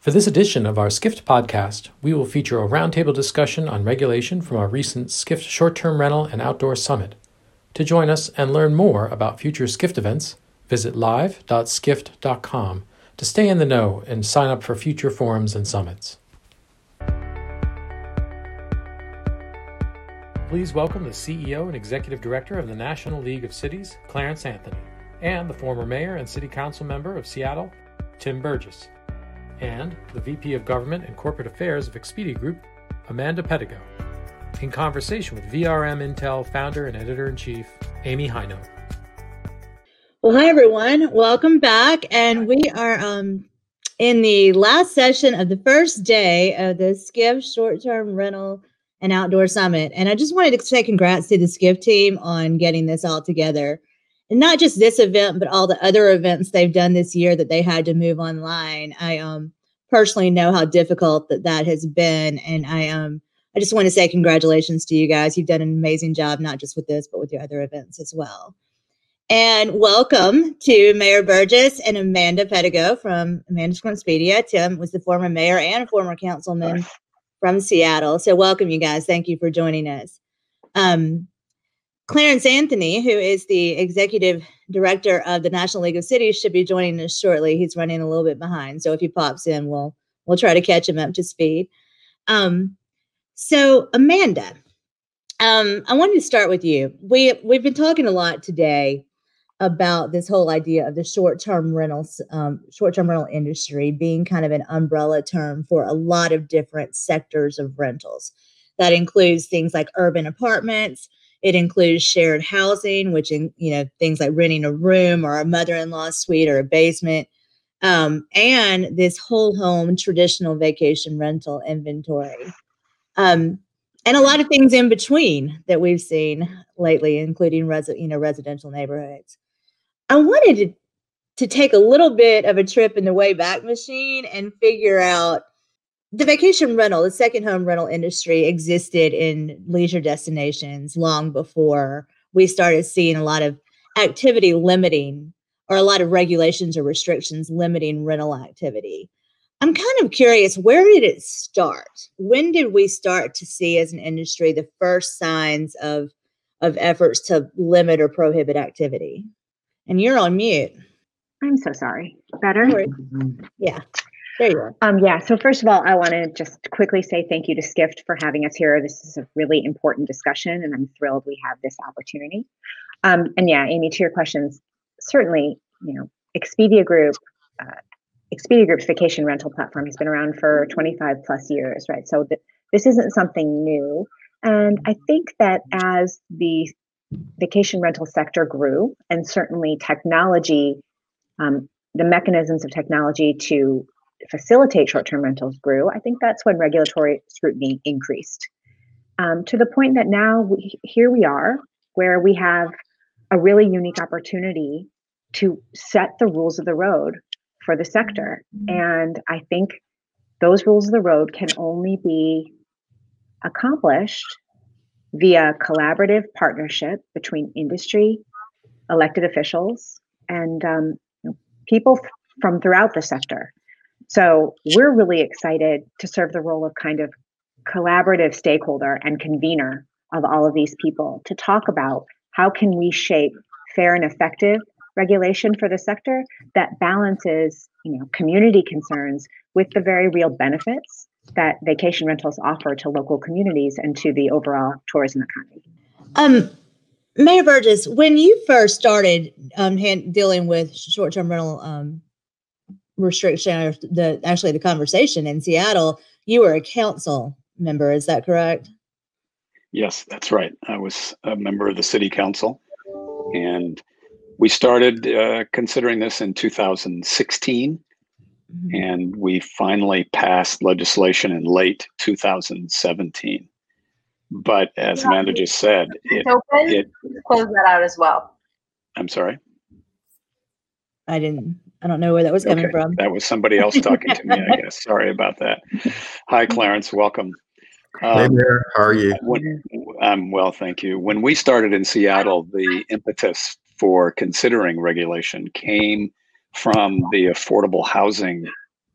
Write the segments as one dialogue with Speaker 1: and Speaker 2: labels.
Speaker 1: For this edition of our Skift podcast, we will feature a roundtable discussion on regulation from our recent Skift Short Term Rental and Outdoor Summit. To join us and learn more about future Skift events, visit live.skift.com to stay in the know and sign up for future forums and summits. Please welcome the CEO and Executive Director of the National League of Cities, Clarence Anthony, and the former Mayor and City Council member of Seattle, Tim Burgess and the VP of Government and Corporate Affairs of Expedia Group, Amanda Pedigo, in conversation with VRM Intel founder and editor in chief, Amy Hinote.
Speaker 2: Well, hi, everyone. Welcome back. And we are um, in the last session of the first day of the Skift Short Term Rental and Outdoor Summit. And I just wanted to say congrats to the Skift team on getting this all together and not just this event, but all the other events they've done this year that they had to move online. I um personally know how difficult that that has been, and I um I just want to say congratulations to you guys. You've done an amazing job, not just with this, but with your other events as well. And welcome to Mayor Burgess and Amanda Pedigo from Amanda's Expedia. Tim was the former mayor and former councilman from Seattle. So welcome, you guys. Thank you for joining us. Um, Clarence Anthony, who is the executive director of the National League of Cities, should be joining us shortly. He's running a little bit behind, so if he pops in, we'll we'll try to catch him up to speed. Um, so Amanda, um, I wanted to start with you. We we've been talking a lot today about this whole idea of the short-term rentals, um, short-term rental industry being kind of an umbrella term for a lot of different sectors of rentals. That includes things like urban apartments it includes shared housing, which in you know things like renting a room or a mother-in-law suite or a basement, um, and this whole home traditional vacation rental inventory, um, and a lot of things in between that we've seen lately, including resi- you know residential neighborhoods. I wanted to to take a little bit of a trip in the way back machine and figure out the vacation rental, the second home rental industry existed in leisure destinations long before we started seeing a lot of activity limiting or a lot of regulations or restrictions limiting rental activity. I'm kind of curious, where did it start? When did we start to see as an industry the first signs of of efforts to limit or prohibit activity? And you're on mute.
Speaker 3: I'm so sorry. Better?
Speaker 2: Yeah.
Speaker 3: Um, yeah. So first of all, I want to just quickly say thank you to Skift for having us here. This is a really important discussion, and I'm thrilled we have this opportunity. Um, and yeah, Amy, to your questions, certainly, you know, Expedia Group, uh, Expedia Group's vacation rental platform has been around for 25 plus years, right? So th- this isn't something new. And I think that as the vacation rental sector grew, and certainly technology, um, the mechanisms of technology to facilitate short-term rentals grew, I think that's when regulatory scrutiny increased. Um, to the point that now we, here we are, where we have a really unique opportunity to set the rules of the road for the sector. And I think those rules of the road can only be accomplished via collaborative partnership between industry, elected officials, and um, people from throughout the sector. So we're really excited to serve the role of kind of collaborative stakeholder and convener of all of these people to talk about how can we shape fair and effective regulation for the sector that balances you know community concerns with the very real benefits that vacation rentals offer to local communities and to the overall tourism economy.
Speaker 2: Um, mayor burgess when you first started um, hand, dealing with short-term rental um, restriction or the actually the conversation in Seattle, you were a council member. Is that correct?
Speaker 4: Yes, that's right. I was a member of the city council, and we started uh, considering this in 2016, mm-hmm. and we finally passed legislation in late 2017. But as Amanda just said,
Speaker 5: it, it close that out as well.
Speaker 4: I'm sorry.
Speaker 2: I didn't. I don't know where that was coming okay. from.
Speaker 4: That was somebody else talking to me, I guess. Sorry about that. Hi, Clarence. Welcome.
Speaker 6: Um, hey there. How are you?
Speaker 4: When, I'm well, thank you. When we started in Seattle, the impetus for considering regulation came from the affordable housing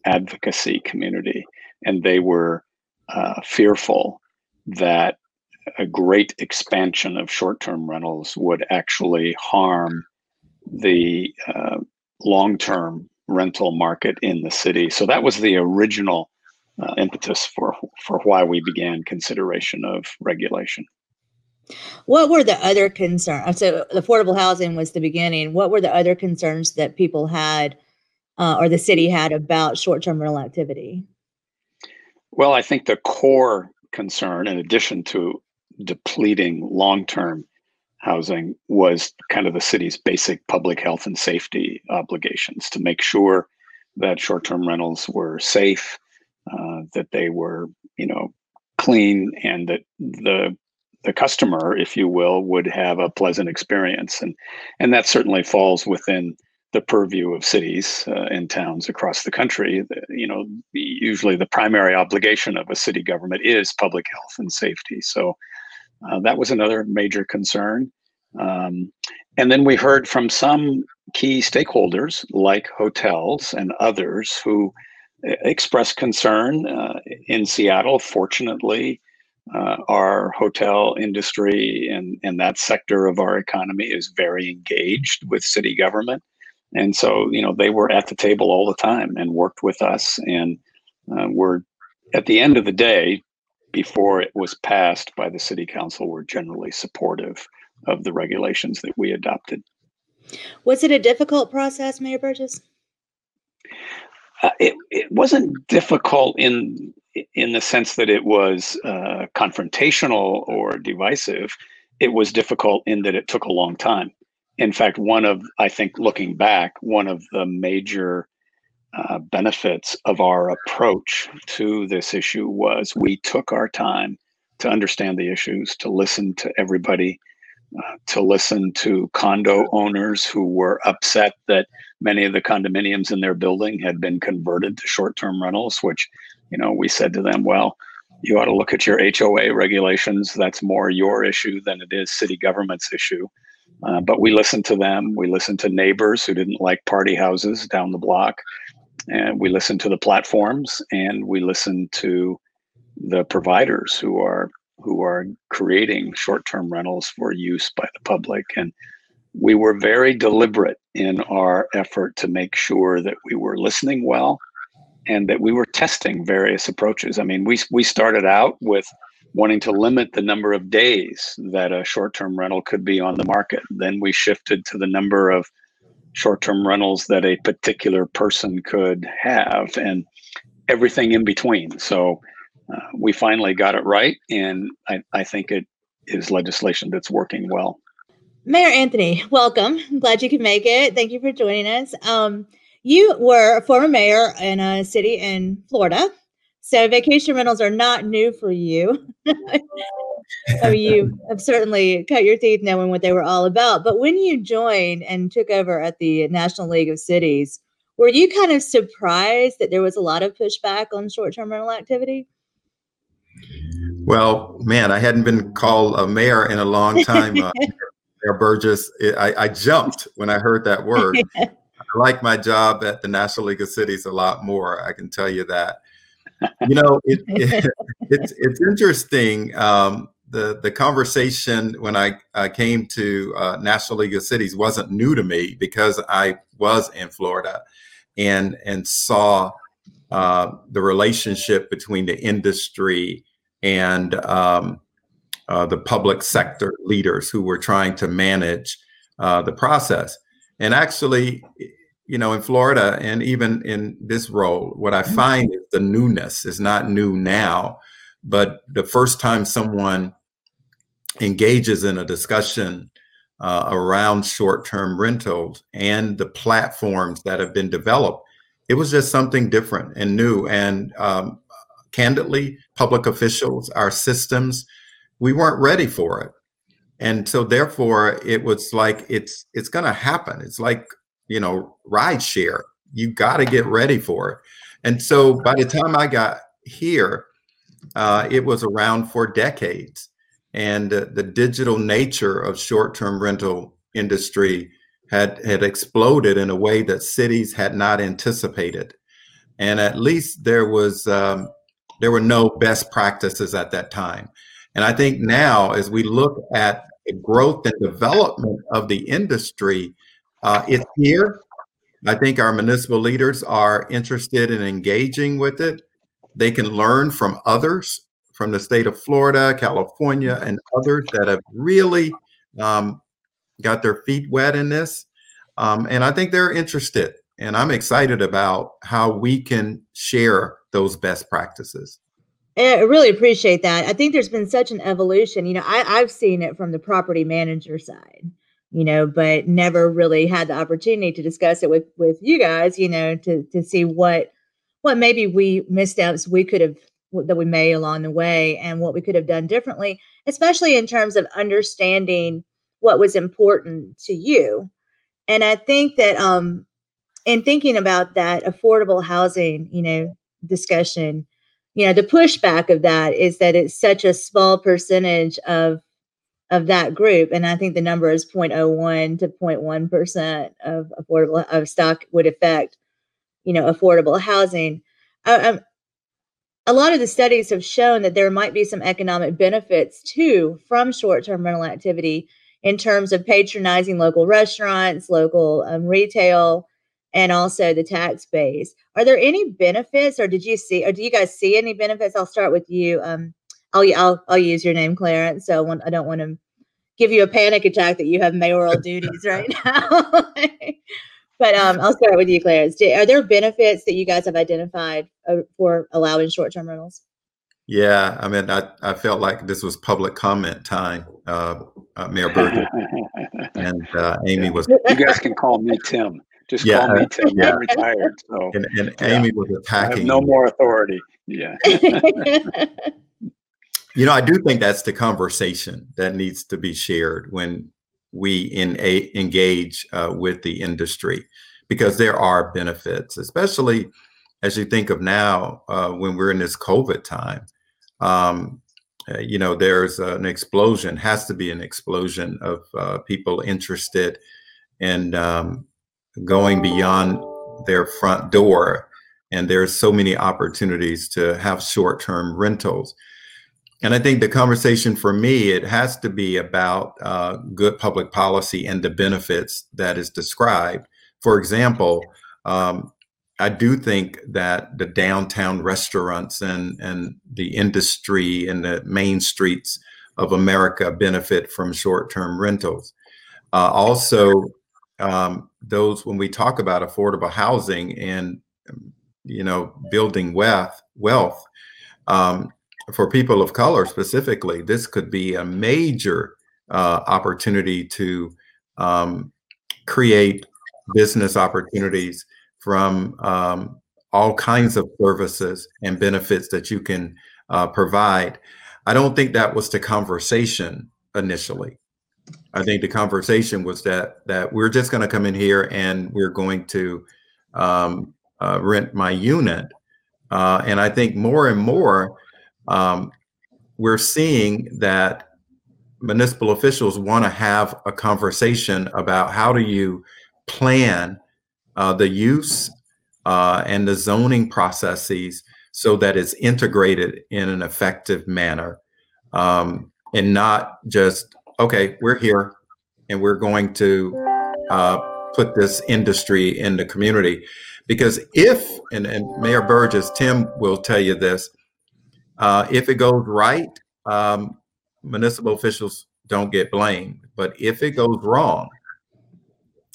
Speaker 4: advocacy community, and they were uh, fearful that a great expansion of short-term rentals would actually harm the uh, long-term rental market in the city. So that was the original uh, impetus for for why we began consideration of regulation.
Speaker 2: What were the other concerns? So affordable housing was the beginning. What were the other concerns that people had, uh, or the city had about short-term rental activity?
Speaker 4: Well, I think the core concern, in addition to depleting long-term housing, was kind of the city's basic public health and safety obligations to make sure that short-term rentals were safe, uh, that they were, you know, clean, and that the the customer, if you will, would have a pleasant experience, and and that certainly falls within the purview of cities uh, and towns across the country. You know, usually the primary obligation of a city government is public health and safety. So uh, that was another major concern. Um, and then we heard from some key stakeholders like hotels and others who uh, expressed concern uh, in Seattle. Fortunately, uh, our hotel industry and, and that sector of our economy is very engaged with city government and so you know they were at the table all the time and worked with us and uh, were at the end of the day before it was passed by the city council were generally supportive of the regulations that we adopted.
Speaker 2: Was it a difficult process mayor burgess?
Speaker 4: Uh, it, it wasn't difficult in in the sense that it was uh, confrontational or divisive. It was difficult in that it took a long time. In fact, one of, I think, looking back, one of the major uh, benefits of our approach to this issue was we took our time to understand the issues, to listen to everybody, uh, to listen to condo owners who were upset that many of the condominiums in their building had been converted to short-term rentals, which, you know, we said to them, well, you ought to look at your HOA regulations. That's more your issue than it is city government's issue. Uh, but we listened to them. We listened to neighbors who didn't like party houses down the block. And we listened to the platforms and we listened to the providers who are who are creating short-term rentals for use by the public. And we were very deliberate in our effort to make sure that we were listening well and that we were testing various approaches. I mean, we we started out with wanting to limit the number of days that a short-term rental could be on the market. Then we shifted to the number of short-term rentals that a particular person could have and everything in between. So uh, we finally got it right, and I, I think it is legislation that's working well.
Speaker 2: Mayor Anthony, welcome. I'm glad you could make it. Thank you for joining us. Um, you were a former mayor in a city in Florida so vacation rentals are not new for you. I mean, you have certainly cut your teeth knowing what they were all about. But when you joined and took over at the National League of Cities, were you kind of surprised that there was a lot of pushback on short-term rental activity?
Speaker 6: Well, man, I hadn't been called a mayor in a long time. Uh, mayor Burgess, I, I, jumped when I heard that word. I like my job at the National League of Cities a lot more. I can tell you that you know, it, it, it's it's interesting. Um, the the conversation when I, I came to uh, National League of Cities wasn't new to me because I was in Florida, and and saw uh, the relationship between the industry and um, uh, the public sector leaders who were trying to manage uh, the process. And actually, you know, in Florida and even in this role, what I mm-hmm. find is the newness is not new now, but the first time someone engages in a discussion uh, around short-term rentals and the platforms that have been developed, it was just something different and new. And um, candidly, public officials, our systems, we weren't ready for it. And so therefore it was like it's it's going to happen. It's like you know, ride share. You got to get ready for it. And so by the time I got here, uh, it was around for decades. And uh, the digital nature of short-term rental industry had had exploded in a way that cities had not anticipated. and at least there was um, there were no best practices at that time. And I think now, as we look at the growth and development of the industry, uh, it's here. I think our municipal leaders are interested in engaging with it. They can learn from others from the state of Florida, California, and others that have really um, got their feet wet in this. Um, and I think they're interested. And I'm excited about how we can share those best practices.
Speaker 2: I really appreciate that. I think there's been such an evolution. You know, I, I've seen it from the property manager side, you know, but never really had the opportunity to discuss it with with you guys, you know, to to see what what maybe we missed missteps we could have that we made along the way and what we could have done differently, especially in terms of understanding what was important to you. And I think that um in thinking about that affordable housing, you know, discussion, you know, the pushback of that is that it's such a small percentage of of that group. And I think the number is 0.01 to 0.1 percent of affordable of stock would affect, you know, affordable housing. I, a lot of the studies have shown that there might be some economic benefits too from short-term rental activity in terms of patronizing local restaurants, local um, retail, and also the tax base. Are there any benefits, or did you see, or do you guys see any benefits? I'll start with you. Um, I'll I'll, I'll use your name, Clarence. So I don't want to give you a panic attack that you have mayoral duties right now. But um, I'll start with you, Clarence. Are there benefits that you guys have identified uh, for allowing short-term rentals?
Speaker 6: Yeah, I mean, I, I felt like this was public comment time, uh, uh, Mayor Burgess, and uh, Amy was.
Speaker 4: You guys can call me Tim. Just yeah, call me Tim. Yeah. I'm retired, so
Speaker 6: and, and yeah. Amy was attacking.
Speaker 4: no more authority. Yeah.
Speaker 6: you know, I do think that's the conversation that needs to be shared when we in a, engage uh, with the industry, because there are benefits, especially as you think of now uh, when we're in this COVID time um, uh, you know, there's an explosion, has to be an explosion of uh, people interested in um, going beyond their front door. And there's so many opportunities to have short-term rentals. And I think the conversation for me, it has to be about uh, good public policy and the benefits that is described. For example, um, I do think that the downtown restaurants and and the industry and the main streets of America benefit from short-term rentals. Uh, also, um, those when we talk about affordable housing and you know building wealth, wealth um, for people of color specifically, this could be a major uh, opportunity to um, create business opportunities from um, all kinds of services and benefits that you can uh, provide. I don't think that was the conversation initially. I think the conversation was that that we're just going to come in here and we're going to um, uh, rent my unit, uh, and I think more and more um, we're seeing that municipal officials want to have a conversation about how do you plan uh, the use uh, and the zoning processes so that it's integrated in an effective manner um, and not just, okay, we're here and we're going to uh, put this industry in the community. Because if, and, and Mayor Burgess, Tim will tell you this, uh, if it goes right, um, municipal officials don't get blamed. But if it goes wrong,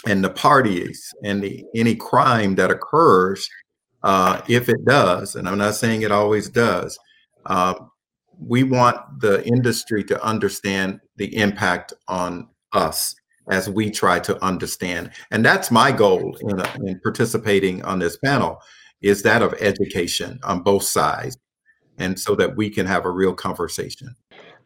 Speaker 6: and the parties and the any crime that occurs, uh, if it does, and I'm not saying it always does, uh, we want the industry to understand the impact on us as we try to understand. And that's my goal in, in participating on this panel is that of education on both sides. And so that we can have a real conversation.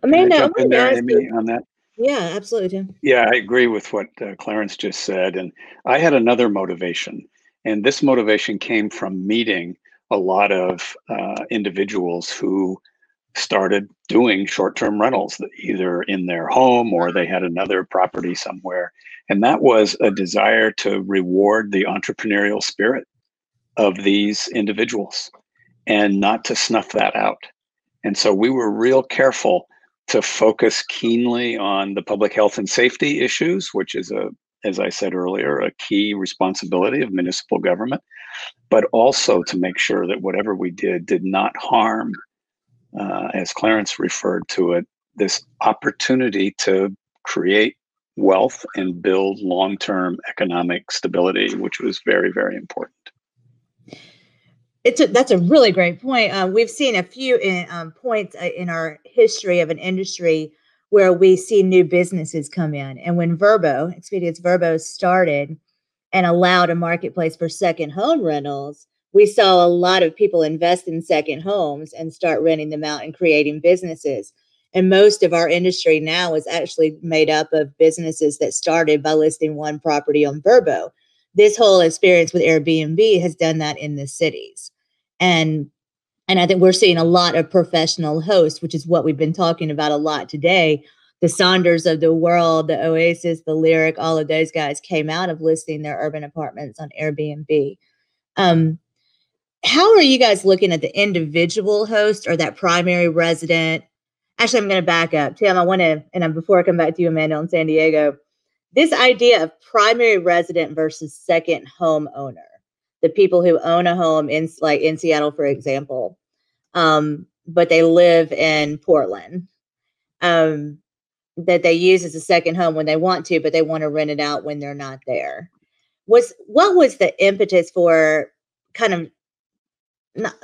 Speaker 2: Amanda,
Speaker 4: I there, Amy, on that?
Speaker 2: Yeah, absolutely, Tim.
Speaker 4: Yeah, I agree with what uh, Clarence just said. And I had another motivation. And this motivation came from meeting a lot of uh, individuals who started doing short term rentals, either in their home or they had another property somewhere. And that was a desire to reward the entrepreneurial spirit of these individuals and not to snuff that out. And so we were real careful to focus keenly on the public health and safety issues, which is a, as I said earlier, a key responsibility of municipal government, but also to make sure that whatever we did did not harm, uh, as Clarence referred to it, this opportunity to create wealth and build long-term economic stability, which was very, very important.
Speaker 2: It's a, that's a really great point. Uh, we've seen a few in, um, points uh, in our history of an industry where we see new businesses come in, and when Vrbo, Expedia's Vrbo started and allowed a marketplace for second home rentals, we saw a lot of people invest in second homes and start renting them out and creating businesses. And most of our industry now is actually made up of businesses that started by listing one property on Vrbo. This whole experience with Airbnb has done that in the cities. And and I think we're seeing a lot of professional hosts, which is what we've been talking about a lot today. The Sonders of the world, the Oasis, the Lyric, all of those guys came out of listing their urban apartments on Airbnb. Um, how are you guys looking at the individual host or that primary resident actually, I'm going to back up. Tim, I want to, and I'm, before I come back to you, Amanda, in San Diego, this idea of primary resident versus second home owner, the people who own a home in, like in Seattle, for example, um, but they live in Portland, um, that they use as a second home when they want to, but they want to rent it out when they're not there. Was what was the impetus for kind of not,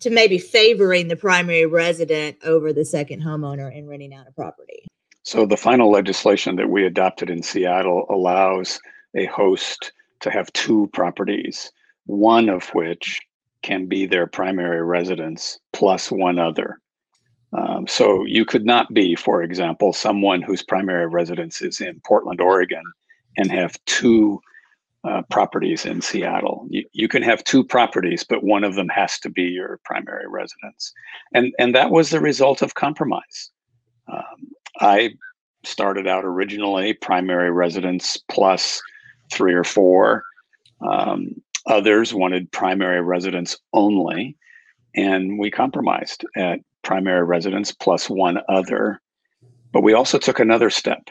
Speaker 2: to maybe favoring the primary resident over the second homeowner in renting out a property.
Speaker 4: So the final legislation that we adopted in Seattle allows a host to have two properties, one of which can be their primary residence plus one other. Um, so you could not be, for example, someone whose primary residence is in Portland, Oregon, and have two uh, properties in Seattle. You, you can have two properties, but one of them has to be your primary residence. And, and that was the result of compromise. Um, I started out originally primary residence plus three or four. Um, others wanted primary residence only. And we compromised at primary residence plus one other. But we also took another step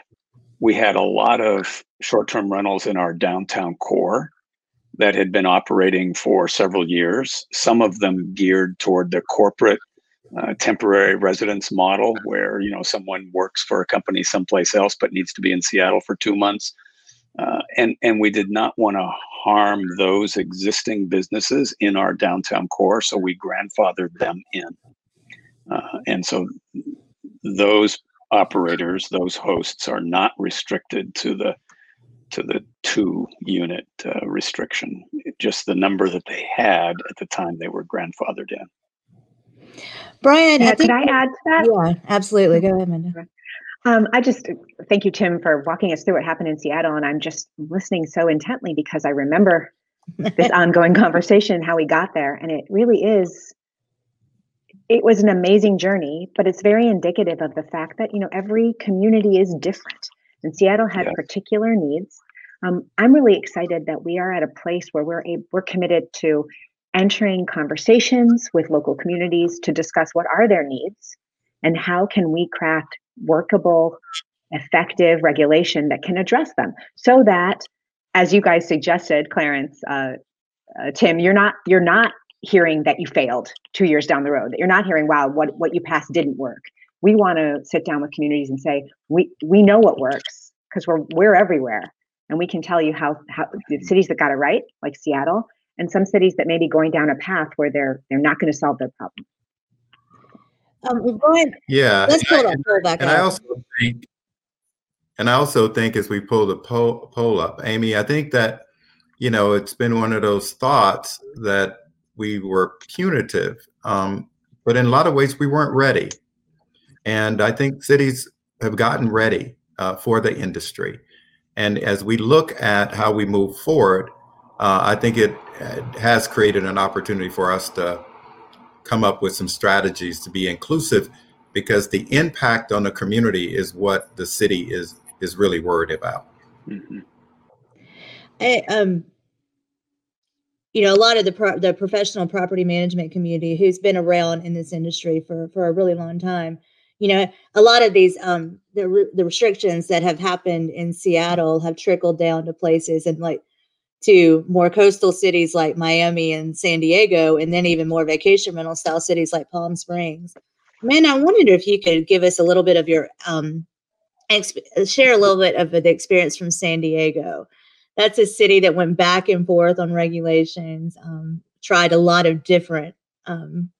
Speaker 4: we had a lot of short-term rentals in our downtown core that had been operating for several years some of them geared toward the corporate uh, temporary residence model where you know someone works for a company someplace else but needs to be in seattle for two months uh, and and we did not want to harm those existing businesses in our downtown core so we grandfathered them in uh, and so those operators, those hosts are not restricted to the to the two unit uh, restriction, just the number that they had at the time they were grandfathered in.
Speaker 2: Brian,
Speaker 3: yeah, I could I add to that?
Speaker 2: Yeah, absolutely. Go ahead, Amanda.
Speaker 3: Um, I just thank you, Tim, for walking us through what happened in Seattle. And I'm just listening so intently because I remember this ongoing conversation, how we got there. And it really is it was an amazing journey, but it's very indicative of the fact that you know every community is different, and Seattle had particular needs. Um, I'm really excited that we are at a place where we're a, we're committed to entering conversations with local communities to discuss what are their needs and how can we craft workable, effective regulation that can address them, so that, as you guys suggested, Clarence, uh, uh, Tim, you're not you're not hearing that you failed two years down the road. That you're not hearing, wow, what what you passed didn't work. We want to sit down with communities and say, we we know what works because we're we're everywhere, and we can tell you how how the cities that got it right, like Seattle, and some cities that may be going down a path where they're they're not going to solve their problem.
Speaker 2: Um, ahead.
Speaker 6: Yeah,
Speaker 2: let's pull that poll back
Speaker 6: and
Speaker 2: up.
Speaker 6: I also think, and I also think as we pull the poll, poll up, Amy, I think that you know it's been one of those thoughts that we were punitive, um, but in a lot of ways we weren't ready. And I think cities have gotten ready uh, for the industry. And as we look at how we move forward, uh, I think it, it has created an opportunity for us to come up with some strategies to be inclusive because the impact on the community is what the city is is really worried about.
Speaker 2: Mm-hmm. Hey, um, you know, a lot of the pro- the professional property management community who's been around in this industry for for a really long time. You know, a lot of these um the re- the restrictions that have happened in Seattle have trickled down to places and like to more coastal cities like Miami and San Diego, and then even more vacation rental style cities like Palm Springs. Man, I wondered if you could give us a little bit of your um, exp- share a little bit of the experience from San Diego that's a city that went back and forth on regulations, um, tried a lot of different um,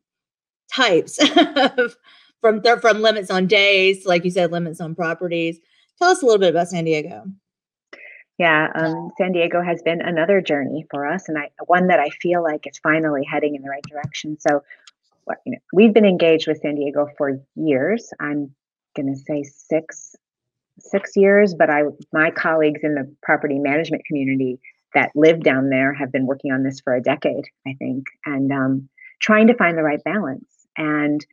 Speaker 2: types of, from th- from limits on days, like you said, limits on properties. Tell us a little bit about San Diego.
Speaker 3: Yeah, um, San Diego has been another journey for us, and I one that I feel like is finally heading in the right direction. So, you know, we've been engaged with San Diego for years. I'm going to say six six years, but I my colleagues in the property management community that live down there have been working on this for a decade, I think, and um, trying to find the right balance. And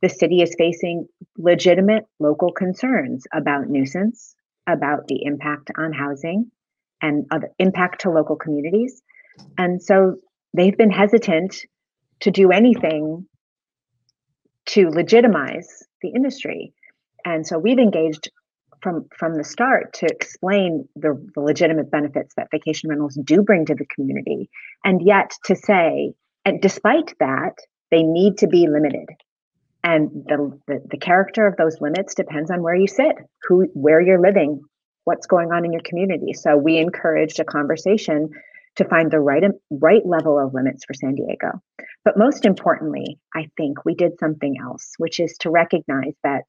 Speaker 3: the city is facing legitimate local concerns about nuisance, about the impact on housing, and other impact to local communities. And so they've been hesitant to do anything to legitimize the industry. And so we've engaged from from the start to explain the, the legitimate benefits that vacation rentals do bring to the community and yet to say and despite that they need to be limited and the, the, the character of those limits depends on where you sit who where you're living what's going on in your community so we encouraged a conversation to find the right right level of limits for San Diego but most importantly i think we did something else which is to recognize that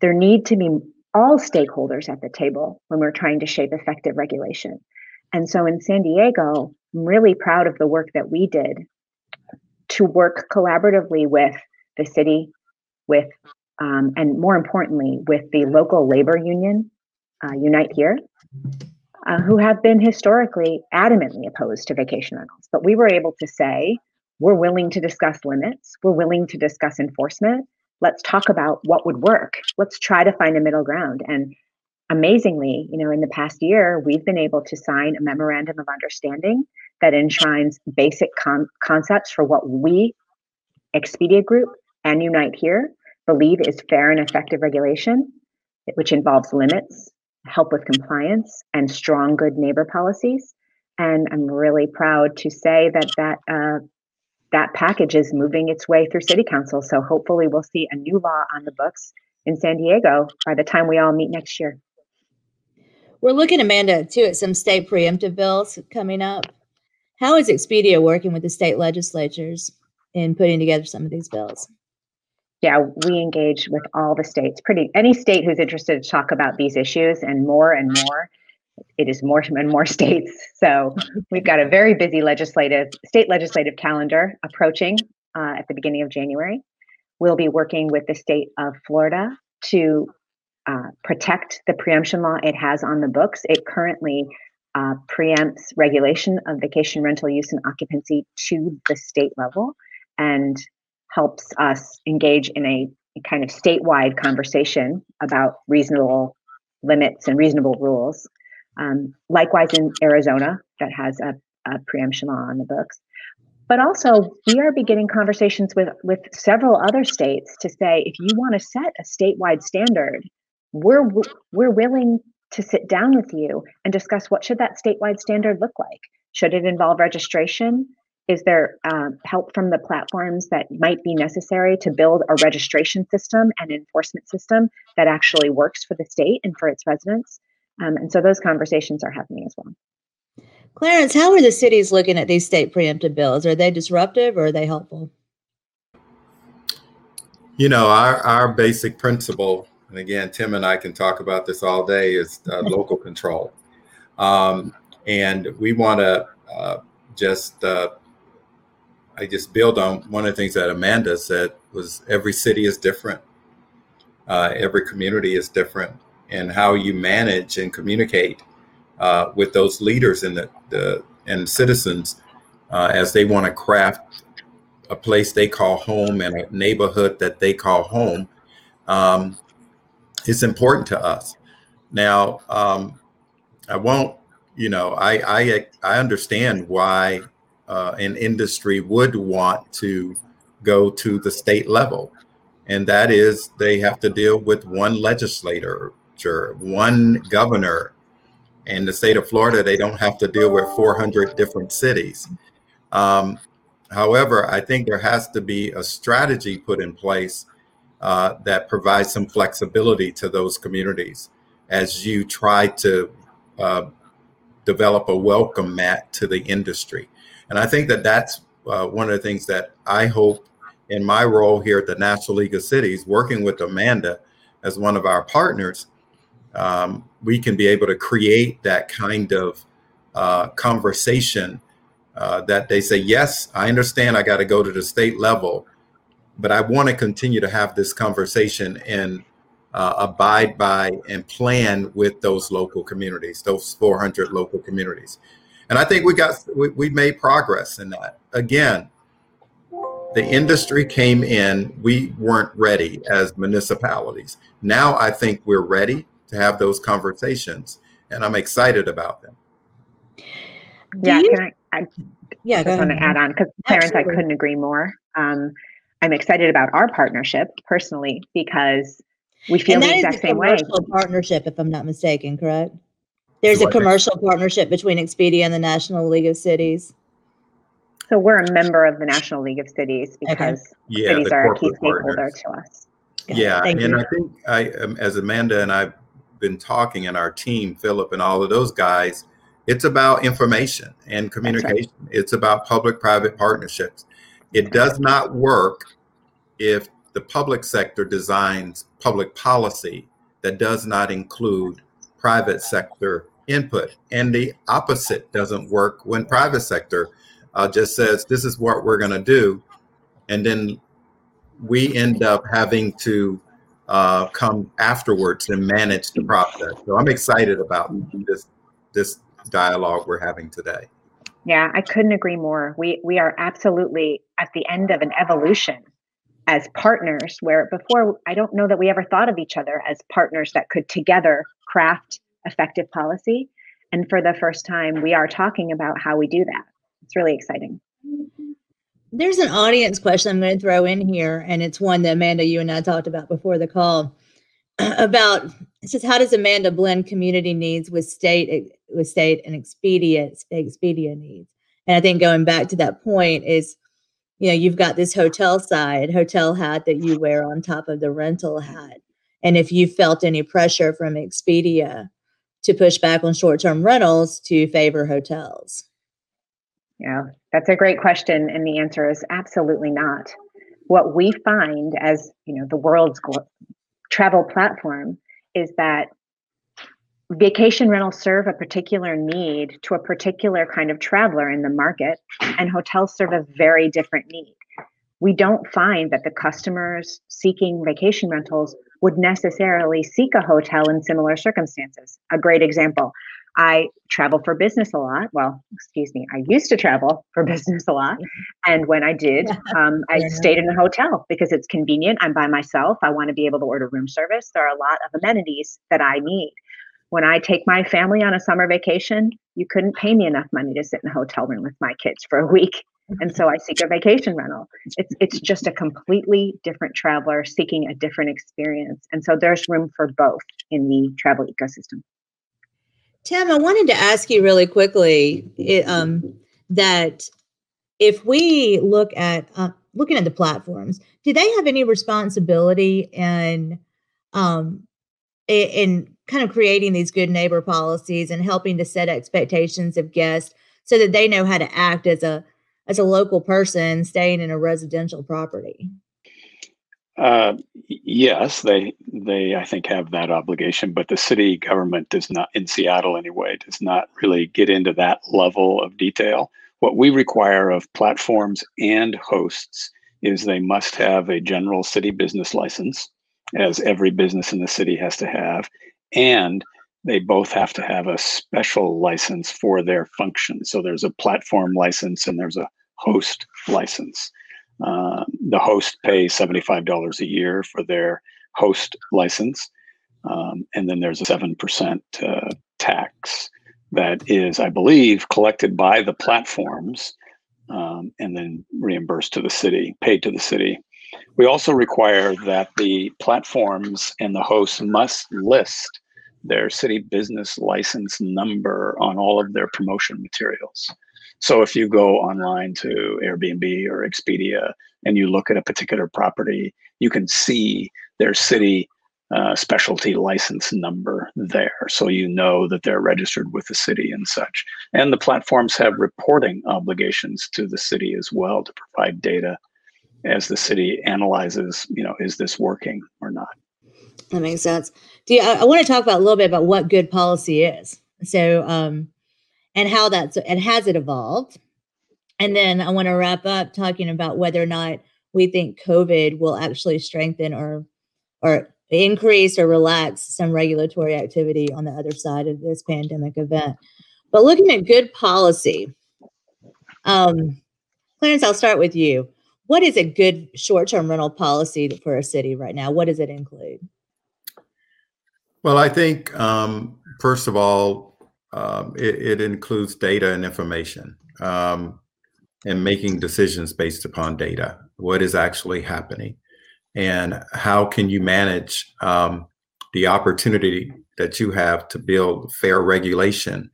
Speaker 3: there need to be all stakeholders at the table when we're trying to shape effective regulation. And so in San Diego, I'm really proud of the work that we did to work collaboratively with the city, with um, and more importantly, with the local labor union, uh, Unite Here, uh, who have been historically adamantly opposed to vacation rentals. But we were able to say, we're willing to discuss limits, we're willing to discuss enforcement, let's talk about what would work. Let's try to find a middle ground. And amazingly, you know, in the past year, we've been able to sign a memorandum of understanding that enshrines basic con- concepts for what we, Expedia Group and Unite Here, believe is fair and effective regulation, which involves limits, help with compliance, and strong good neighbor policies. And I'm really proud to say that that uh, that package is moving its way through city council. So hopefully we'll see a new law on the books in San Diego by the time we all meet next year.
Speaker 2: We're looking, Amanda, too, at some state preemptive bills coming up. How is Expedia working with the state legislatures in putting together some of these bills?
Speaker 3: Yeah, we engage with all the states. Pretty any state who's interested to talk about these issues and more and more it is more and more states. So we've got a very busy legislative state legislative calendar approaching uh, at the beginning of January. We'll be working with the state of Florida to uh, protect the preemption law it has on the books. It currently uh, preempts regulation of vacation rental use and occupancy to the state level and helps us engage in a, kind of statewide conversation about reasonable limits and reasonable rules. Um, likewise, in Arizona, that has a, a preemption law on the books. But also, we are beginning conversations with with several other states to say, if you want to set a statewide standard, we're we're willing to sit down with you and discuss what should that statewide standard look like. Should it involve registration? Is there uh, help from the platforms that might be necessary to build a registration system and enforcement system that actually works for the state and for its residents? Um, and so those conversations are happening as well.
Speaker 2: Clarence, how are the cities looking at these state preemptive bills? Are they disruptive or are they helpful?
Speaker 6: You know, our, our basic principle, and again, Tim and I can talk about this all day, is uh, local control. Um, and we want to uh, just, uh, I just build on one of the things that Amanda said was every city is different. Uh, every community is different and how you manage and communicate uh, with those leaders and the, the and citizens uh, as they want to craft a place they call home and a neighborhood that they call home um, is important to us. Now, um, I won't, you know, I, I I understand why uh, an industry would want to go to the state level. And that is they have to deal with one legislator, one governor. In the state of Florida, they don't have to deal with 400 different cities. Um, however, I think there has to be a strategy put in place uh, that provides some flexibility to those communities as you try to uh, develop a welcome mat to the industry. And I think that that's uh, one of the things that I hope in my role here at the National League of Cities, working with Amanda as one of our partners, um, we can be able to create that kind of uh, conversation uh, that they say, yes, I understand I got to go to the state level, but I want to continue to have this conversation and uh, abide by and plan with those local communities, those 400 local communities. And I think we got we, we made progress in that. Again, the industry came in, we weren't ready as municipalities. Now I think we're ready to have those conversations, and I'm excited about them.
Speaker 3: Yeah, can I, I yeah, just want to add on because Clarence, I couldn't agree more. Um, I'm excited about our partnership personally because we feel the exact same way.
Speaker 2: Partnership, if I'm not mistaken, correct? There's a commercial partnership between Expedia and the National League of Cities.
Speaker 3: So we're a member of the National League of Cities because okay. yeah, cities are a key stakeholder to us.
Speaker 6: yeah, and you. I think I, um, as Amanda and I've been talking, and our team, Philip, and all of those guys, it's about information and communication. Right. It's about public-private partnerships. It does not work if the public sector designs public policy that does not include private sector input. And the opposite doesn't work when private sector uh, just says, this is what we're going to do. And then we end up having to uh, come afterwards and manage the process. So I'm excited about this this dialogue we're having today.
Speaker 3: Yeah, I couldn't agree more. We we are absolutely at the end of an evolution as partners where before I don't know that we ever thought of each other as partners that could together craft effective policy. And for the first time, we are talking about how we do that. It's really exciting.
Speaker 2: There's an audience question I'm going to throw in here, and it's one that Amanda, you and I talked about before the call about it says how does Amanda blend community needs with state with state and Expedia Expedia needs? And I think going back to that point is, you know, you've got this hotel side, hotel hat that you wear on top of the rental hat. And if you felt any pressure from Expedia to push back on short-term rentals to favor hotels.
Speaker 3: Yeah, that's a great question. And the answer is absolutely not. What we find as you know the world's travel platform is that vacation rentals serve a particular need to a particular kind of traveler in the market, and hotels serve a very different need. We don't find that the customers seeking vacation rentals would necessarily seek a hotel in similar circumstances. A great example I travel for business a lot. Well, excuse me, I used to travel for business a lot. And when I did, um, I yeah. stayed in a hotel because it's convenient. I'm by myself. I want to be able to order room service. There are a lot of amenities that I need. When I take my family on a summer vacation, you couldn't pay me enough money to sit in a hotel room with my kids for a week. And so I seek a vacation rental. It's it's just a completely different traveler seeking a different experience. And so there's room for both in the travel ecosystem.
Speaker 2: Tim, I wanted to ask you really quickly it, um, that if we look at uh, looking at the platforms, do they have any responsibility in um, in kind of creating these good neighbor policies and helping to set expectations of guests so that they know how to act as a as a local person staying in a residential property?
Speaker 4: Uh, yes, they they I think have that obligation, but the city government does not in Seattle anyway does not really get into that level of detail. What we require of platforms and hosts is they must have a general city business license, as every business in the city has to have, and they both have to have a special license for their function. So there's a platform license and there's a host license. Uh, the host pays $75 a year for their host license. Um, and then there's a 7% uh, tax that is, I believe, collected by the platforms um, and then reimbursed to the city, paid to the city. We also require that the platforms and the hosts must list their city business license number on all of their promotion materials. So if you go online to Airbnb or Expedia and you look at a particular property, you can see their city uh, specialty license number there. So you know that they're registered with the city and such. And the platforms have reporting obligations to the city as well to provide data as the city analyzes, you know, is this working or not?
Speaker 2: That makes sense. Do you, I, I want to talk about a little bit about what good policy is. So, um, and how that's and has it evolved, and then I want to wrap up talking about whether or not we think COVID will actually strengthen or or increase or relax some regulatory activity on the other side of this pandemic event. But looking at good policy, um, Clarence, I'll start with you. What is a good short-term rental policy for a city right now? What does it include?
Speaker 6: Well, I think um, first of all, um, it, it, includes data and information um, and making decisions based upon data. What is actually happening, and how can you manage um, the opportunity that you have to build fair regulation?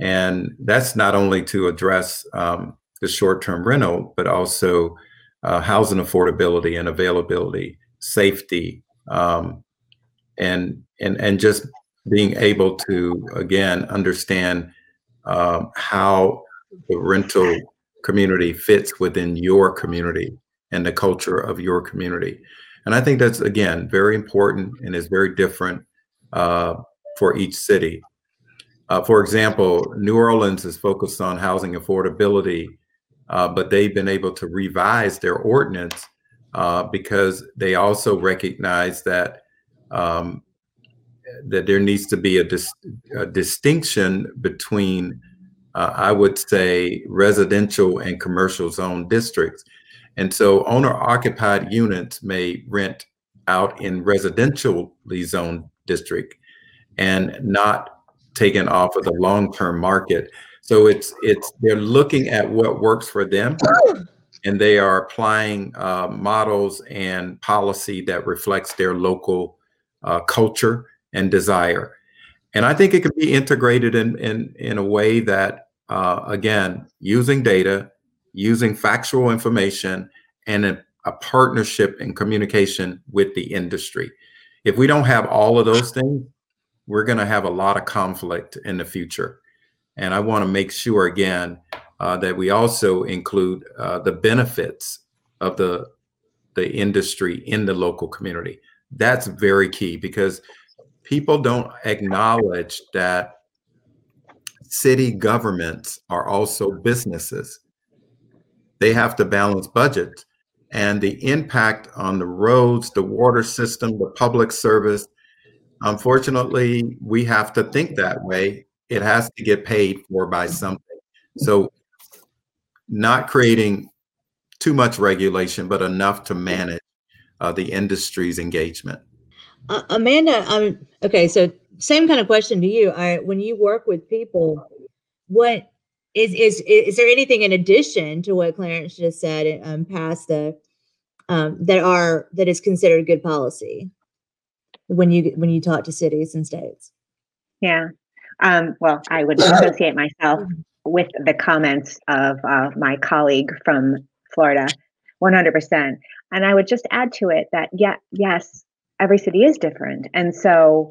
Speaker 6: And that's not only to address um, the short-term rental, but also uh, housing affordability and availability, safety, um, and and and just being able to again understand um, how the rental community fits within your community and the culture of your community. And I think that's again very important and is very different uh, for each city. Uh, for example, New Orleans is focused on housing affordability, uh, but they've been able to revise their ordinance uh, because they also recognize that um, that there needs to be a, dis- a distinction between, uh, I would say, residential and commercial zone districts. And so owner occupied units may rent out in residentially zoned district and not taken off of the long-term market. So it's it's they're looking at what works for them and they are applying uh, models and policy that reflects their local uh, culture and desire. And I think it can be integrated in in in a way that uh, again, using data, using factual information, and a, a partnership and communication with the industry. If we don't have all of those things, we're going to have a lot of conflict in the future. And I want to make sure again uh, that we also include uh, the benefits of the the industry in the local community. That's very key because people don't acknowledge that city governments are also businesses. They have to balance budgets and the impact on the roads, the water system, the public service. Unfortunately, we have to think that way. It has to get paid for by something. So, not creating too much regulation, but enough to manage uh, the industry's engagement.
Speaker 2: Uh, Amanda, um, okay, so same kind of question to you. I, when you work with people, what is is is there anything in addition to what Clarence just said um, past the um, that are that is considered good policy when you when you talk to cities and states?
Speaker 3: Yeah. Um, well, I would associate myself with the comments of uh, my colleague from Florida, 100%. And I would just add to it that, yeah, yes, every city is different. And so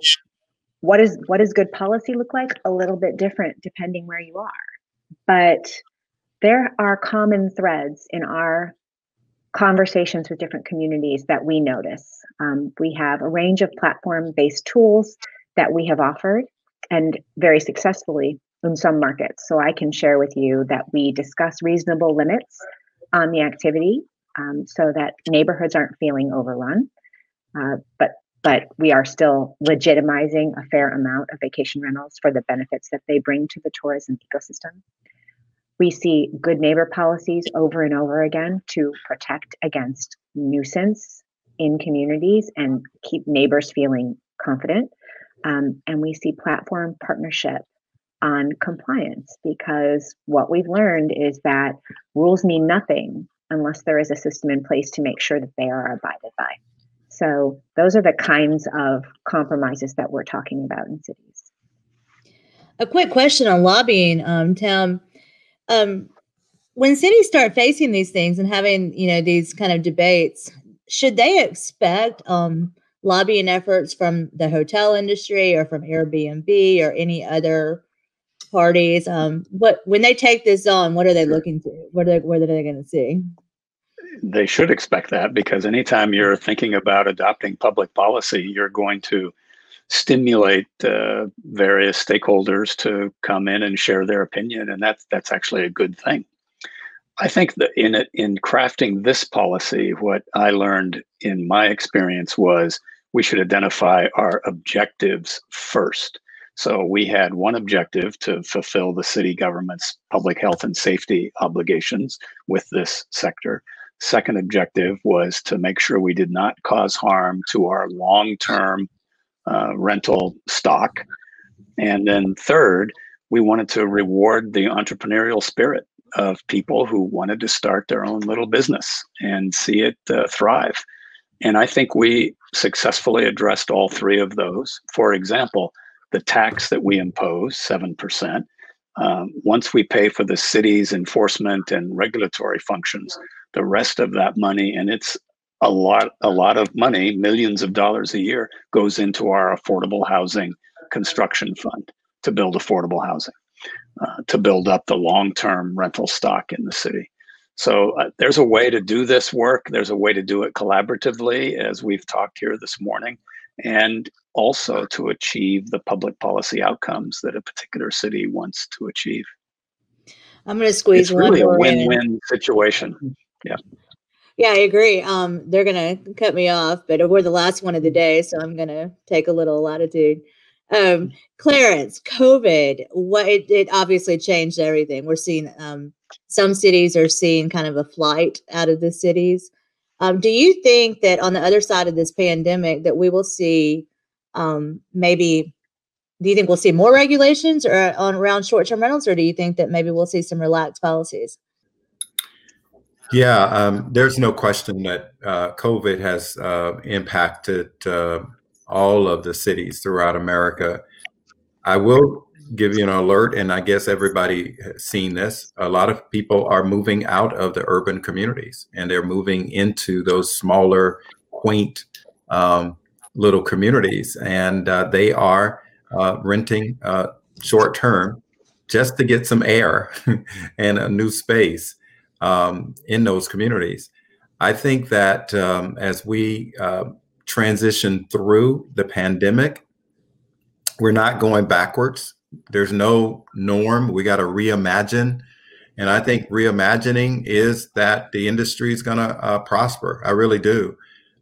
Speaker 3: what is what does good policy look like? A little bit different depending where you are. But there are common threads in our conversations with different communities that we notice. Um, we have a range of platform based tools that we have offered and very successfully in some markets. So I can share with you that we discuss reasonable limits on the activity um, so that neighborhoods aren't feeling overrun. Uh, but but we are still legitimizing a fair amount of vacation rentals for the benefits that they bring to the tourism ecosystem. We see good neighbor policies over and over again to protect against nuisance in communities and keep neighbors feeling confident. Um, and we see platform partnership on compliance because what we've learned is that rules mean nothing unless there is a system in place to make sure that they are abided by. So those are the kinds of compromises that we're talking about in cities.
Speaker 2: A quick question on lobbying, um, Tim. Um, when cities start facing these things and having, you know, these kind of debates, should they expect um, lobbying efforts from the hotel industry or from Airbnb or any other parties? Um, what when they take this on, what are they looking to? What are they, what are they going to see?
Speaker 4: They should expect that because anytime you're thinking about adopting public policy, you're going to stimulate uh, various stakeholders to come in and share their opinion, and that's that's actually a good thing. I think that in it, in crafting this policy, what I learned in my experience was we should identify our objectives first. So we had one objective to fulfill the city government's public health and safety obligations with this sector. Second objective was to make sure we did not cause harm to our long-term uh, rental stock. And then third, we wanted to reward the entrepreneurial spirit of people who wanted to start their own little business and see it uh, thrive. And I think we successfully addressed all three of those. For example, the tax that we impose, 7%, um, once we pay for the city's enforcement and regulatory functions, the rest of that money, and it's a lot, a lot of money, millions of dollars a year, goes into our affordable housing construction fund to build affordable housing, uh, to build up the long-term rental stock in the city. So uh, there's a way to do this work. There's a way to do it collaboratively, as we've talked here this morning, and also to achieve the public policy outcomes that a particular city wants to achieve.
Speaker 2: I'm going to squeeze
Speaker 4: it's
Speaker 2: one
Speaker 4: really a
Speaker 2: more in.
Speaker 4: win-win situation. Yeah.
Speaker 2: Yeah, I agree. Um, they're gonna cut me off, but we're the last one of the day, so I'm gonna take a little latitude. Um, Clarence, COVID, what it, it obviously changed everything. We're seeing um, some cities are seeing kind of a flight out of the cities. Um, do you think that on the other side of this pandemic that we will see um, maybe do you think we'll see more regulations or on around short-term rentals or do you think that maybe we'll see some relaxed policies
Speaker 6: Yeah, um, there's no question that uh, COVID has uh, impacted uh, all of the cities throughout America. I will give you an alert, and I guess everybody has seen this. A lot of people are moving out of the urban communities and they're moving into those smaller, quaint um, little communities, and uh, they are uh, renting uh, short term just to get some air and a new space um, in those communities. I think that um, as we uh, transition through the pandemic, we're not going backwards. There's no norm. We got to reimagine. And I think reimagining is that the industry is going to uh, prosper. I really do.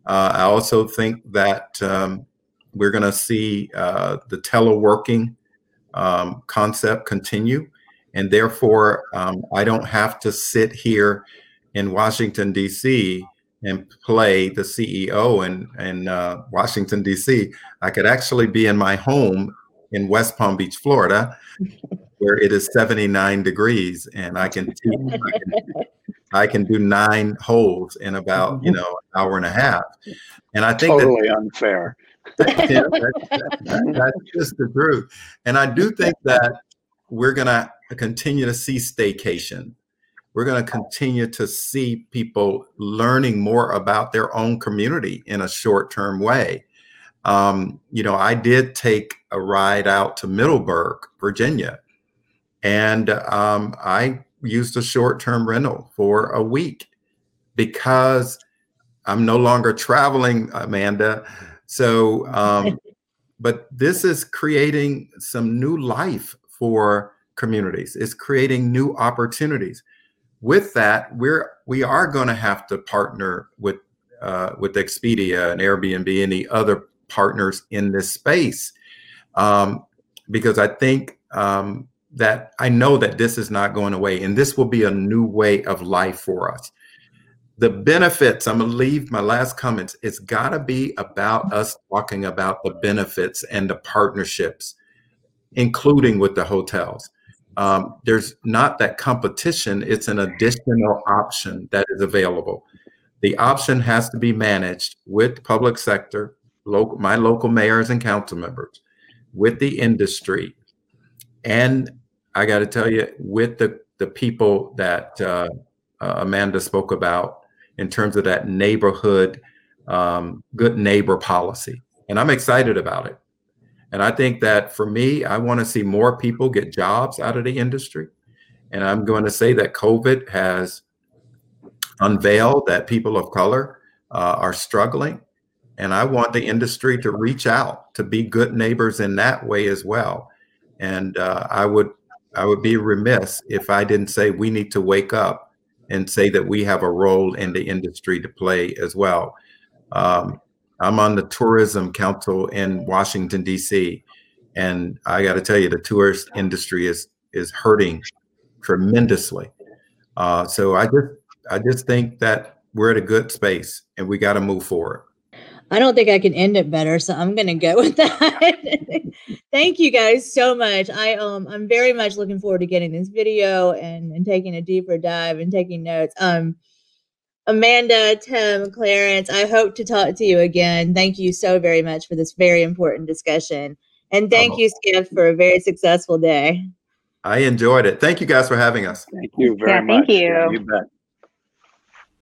Speaker 6: Uh, I also think that um, we're going to see uh, the teleworking um, concept continue. And therefore, um, I don't have to sit here in Washington, D.C. and play the CEO in, in uh, Washington, D.C. I could actually be in my home in West Palm Beach, Florida, where it is 79 degrees and I can, I can, I can do nine holes in about, you know, an hour and a half. And I think
Speaker 4: totally that, unfair.
Speaker 6: yeah, that, that, that's just the truth. And I do think that we're going to continue to see staycation. We're going to continue to see people learning more about their own community in a short term way. Um, you know, I did take a ride out to Middleburg, Virginia, and um, I used a short term rental for a week because I'm no longer traveling, Amanda. So, um, but this is creating some new life for communities. It's creating new opportunities. With that, we're we are going to have to partner with uh, with Expedia and Airbnb and the other partners in this space, um, because I think um, that I know that this is not going away, and this will be a new way of life for us. The benefits. I'm to leave my last comments. It's got to be about us talking about the benefits and the partnerships including with the hotels. Um, there's not that competition, it's an additional option that is available. The option has to be managed with public sector, local, my local mayors and council members, with the industry, and I got to tell you, with the the people that uh, uh, Amanda spoke about in terms of that neighborhood um, good neighbor policy, and I'm excited about it. And I think that for me, I want to see more people get jobs out of the industry. And I'm going to say that COVID has unveiled that people of color uh, are struggling. And I want the industry to reach out to be good neighbors in that way as well. And uh, I would I would be remiss if I didn't say we need to wake up and say that we have a role in the industry to play as well. Um, I'm on the tourism council in Washington D.C., and I got to tell you, the tourist industry is is hurting tremendously. Uh, so I just I just think that we're at a good space, and we got to move forward.
Speaker 2: I don't think I can end it better, so I'm going to go with that. Thank you guys so much. I um I'm very much looking forward to getting this video and and taking a deeper dive and taking notes. Um Amanda, Tim, Clarence, I hope to talk to you again. Thank you so very much for this very important discussion. And thank um, you, Skift, for a very successful day.
Speaker 6: I enjoyed it. Thank you guys for having us.
Speaker 4: Thank you very
Speaker 3: yeah,
Speaker 4: much.
Speaker 3: Thank you.
Speaker 4: you bet.